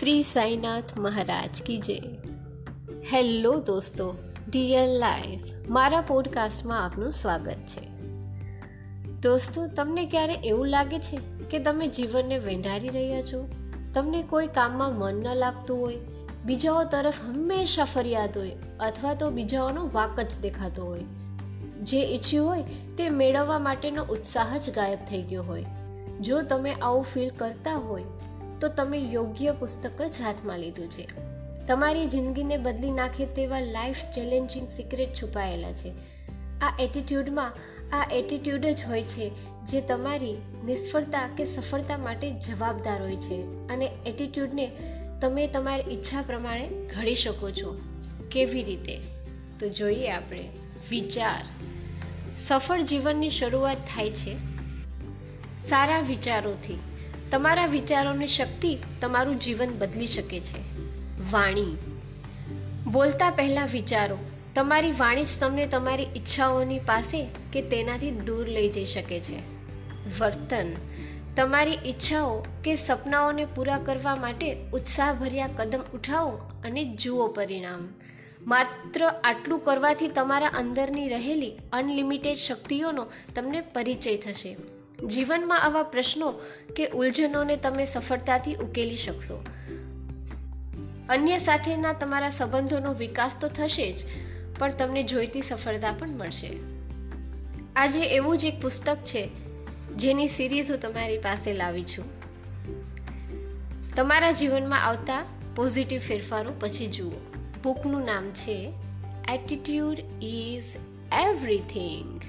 શ્રી સાઈનાથ મહારાજ કી જય હેલો દોસ્તો dear life મારા પોડકાસ્ટમાં આપનું સ્વાગત છે। દોસ્તો તમને ક્યારે એવું લાગે છે કે તમે જીવનને વેંઢારી રહ્યા છો? તમને કોઈ કામમાં મન ન લાગતું હોય, બીજાઓ તરફ હંમેશા ફરિયાદ હોય, અથવા તો બીજાઓનો વાક જ દેખાતો હોય। જે ઈચ્છ્યું હોય, તે મેળવવા માટેનો ઉત્સાહ જ ગાયબ થઈ ગયો હોય। જો તમે આવું ફીલ કરતા હોય તો તમે યોગ્ય પુસ્તક જ હાથમાં લીધું છે. તમારી જિંદગીને બદલી નાખે તેવા લાઈફ ચેલેન્જિંગ સિક્રેટ છુપાયેલા છે. આ એટીટ્યૂડમાં આ એટીટ્યૂડ જ હોય છે જે તમારી નિષ્ફળતા કે સફળતા માટે જવાબદાર હોય છે અને એટીટ્યૂડને તમે તમારી ઈચ્છા પ્રમાણે ઘડી શકો છો. કેવી રીતે? તો જોઈએ આપણે. વિચાર. સફળ જીવનની શરૂઆત થાય છે સારા વિચારોથી. તમારા વિચારોની શક્તિ તમારું જીવન બદલી શકે છે. વાણી. બોલતા પહેલાં વિચારો. તમારી વાણી જ તમને તમારી ઈચ્છાઓની પાસે કે તેનાથી દૂર લઈ જઈ શકે છે. વર્તન. તમારી ઈચ્છાઓ કે સપનાઓને પૂરા કરવા માટે ઉત્સાહભર્યા કદમ ઉઠાવો અને જુઓ પરિણામ. માત્ર આટલું કરવાથી તમારા અંદરની રહેલી અનલિમિટેડ શક્તિઓનો તમને પરિચય થશે. જીવનમાં આવા પ્રશ્નો કે ઉલઝનોને તમે સફળતાથી ઉકેલી શકશો. અન્ય સાથેના તમારા સંબંધોનો વિકાસ તો થશે જ, પણ તમને જોઈતી સફળતા પણ મળશે. આજે એવું જ એક પુસ્તક છે, જેની સિરીઝ હું તમારી પાસે લાવી છું. તમારા જીવનમાં આવતા પોઝિટિવ ફેરફારો પછી જુઓ. બુકનું નામ છે એટીટ્યુડ ઇઝ એવરીથિંગ